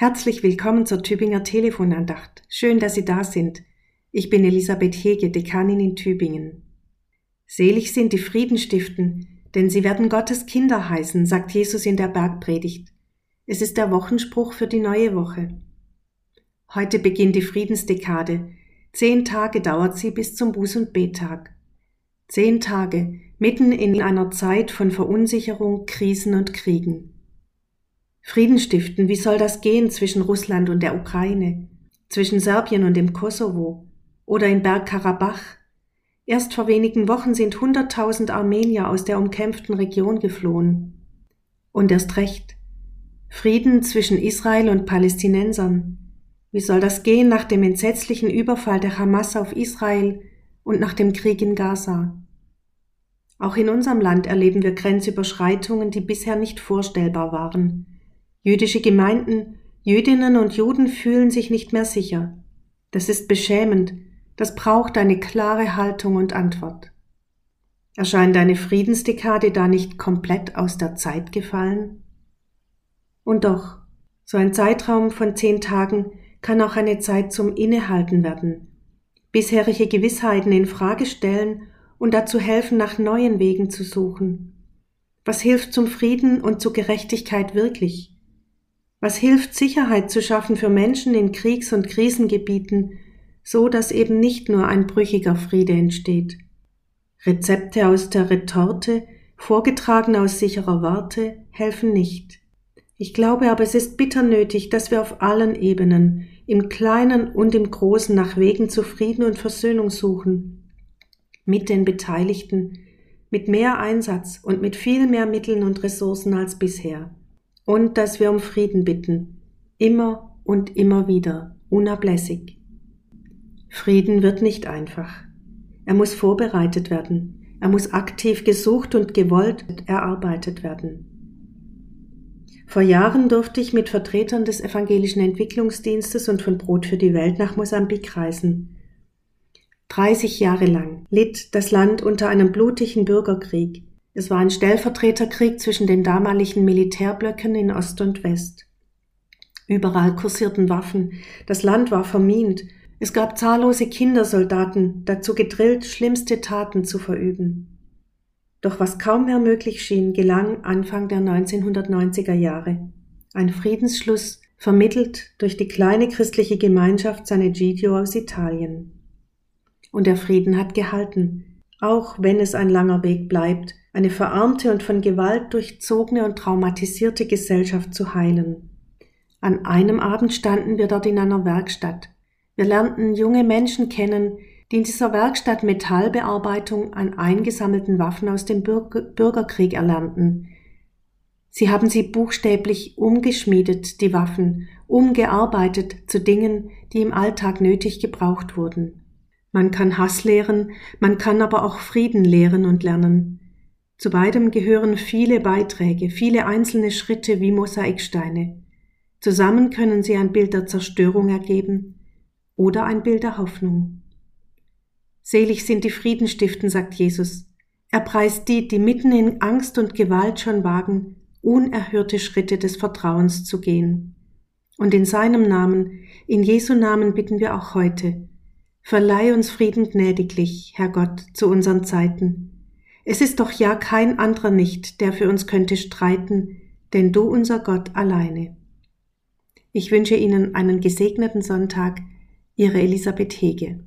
Herzlich willkommen zur Tübinger Telefonandacht. Schön, dass Sie da sind. Ich bin Elisabeth Hege, Dekanin in Tübingen. Selig sind die Frieden stiften, denn sie werden Gottes Kinder heißen, sagt Jesus in der Bergpredigt. Es ist der Wochenspruch für die neue Woche. Heute beginnt die Friedensdekade. Zehn Tage dauert sie bis zum Buß- und Bettag. Zehn Tage, mitten in einer Zeit von Verunsicherung, Krisen und Kriegen. Frieden stiften, wie soll das gehen zwischen Russland und der Ukraine, zwischen Serbien und dem Kosovo oder in Bergkarabach? Erst vor wenigen Wochen sind hunderttausend Armenier aus der umkämpften Region geflohen. Und erst recht. Frieden zwischen Israel und Palästinensern. Wie soll das gehen nach dem entsetzlichen Überfall der Hamas auf Israel und nach dem Krieg in Gaza? Auch in unserem Land erleben wir Grenzüberschreitungen, die bisher nicht vorstellbar waren. Jüdische Gemeinden, Jüdinnen und Juden fühlen sich nicht mehr sicher. Das ist beschämend, das braucht eine klare Haltung und Antwort. Erscheint eine Friedensdekade da nicht komplett aus der Zeit gefallen? Und doch, so ein Zeitraum von zehn Tagen kann auch eine Zeit zum Innehalten werden, bisherige Gewissheiten in Frage stellen und dazu helfen, nach neuen Wegen zu suchen. Was hilft zum Frieden und zur Gerechtigkeit wirklich? Was hilft, Sicherheit zu schaffen für Menschen in Kriegs- und Krisengebieten, so dass eben nicht nur ein brüchiger Friede entsteht? Rezepte aus der Retorte, vorgetragen aus sicherer Warte, helfen nicht. Ich glaube aber, es ist bitter nötig, dass wir auf allen Ebenen, im Kleinen und im Großen, nach Wegen zu Frieden und Versöhnung suchen. Mit den Beteiligten, mit mehr Einsatz und mit viel mehr Mitteln und Ressourcen als bisher und dass wir um Frieden bitten, immer und immer wieder, unablässig. Frieden wird nicht einfach. Er muss vorbereitet werden, er muss aktiv gesucht und gewollt erarbeitet werden. Vor Jahren durfte ich mit Vertretern des evangelischen Entwicklungsdienstes und von Brot für die Welt nach Mosambik reisen. 30 Jahre lang litt das Land unter einem blutigen Bürgerkrieg, es war ein Stellvertreterkrieg zwischen den damaligen Militärblöcken in Ost und West. Überall kursierten Waffen, das Land war vermint, es gab zahllose Kindersoldaten, dazu gedrillt, schlimmste Taten zu verüben. Doch was kaum mehr möglich schien, gelang Anfang der 1990er Jahre. Ein Friedensschluss, vermittelt durch die kleine christliche Gemeinschaft San Egidio aus Italien. Und der Frieden hat gehalten, auch wenn es ein langer Weg bleibt, eine verarmte und von Gewalt durchzogene und traumatisierte Gesellschaft zu heilen. An einem Abend standen wir dort in einer Werkstatt. Wir lernten junge Menschen kennen, die in dieser Werkstatt Metallbearbeitung an eingesammelten Waffen aus dem Bürgerkrieg erlernten. Sie haben sie buchstäblich umgeschmiedet, die Waffen, umgearbeitet zu Dingen, die im Alltag nötig gebraucht wurden. Man kann Hass lehren, man kann aber auch Frieden lehren und lernen. Zu beidem gehören viele Beiträge, viele einzelne Schritte wie Mosaiksteine. Zusammen können sie ein Bild der Zerstörung ergeben oder ein Bild der Hoffnung. Selig sind die Friedenstiften, sagt Jesus. Er preist die, die mitten in Angst und Gewalt schon wagen, unerhörte Schritte des Vertrauens zu gehen. Und in seinem Namen, in Jesu Namen bitten wir auch heute, verleih uns Frieden gnädiglich, Herr Gott, zu unseren Zeiten, es ist doch ja kein anderer nicht, der für uns könnte streiten, denn du unser Gott alleine. Ich wünsche Ihnen einen gesegneten Sonntag, Ihre Elisabeth Hege.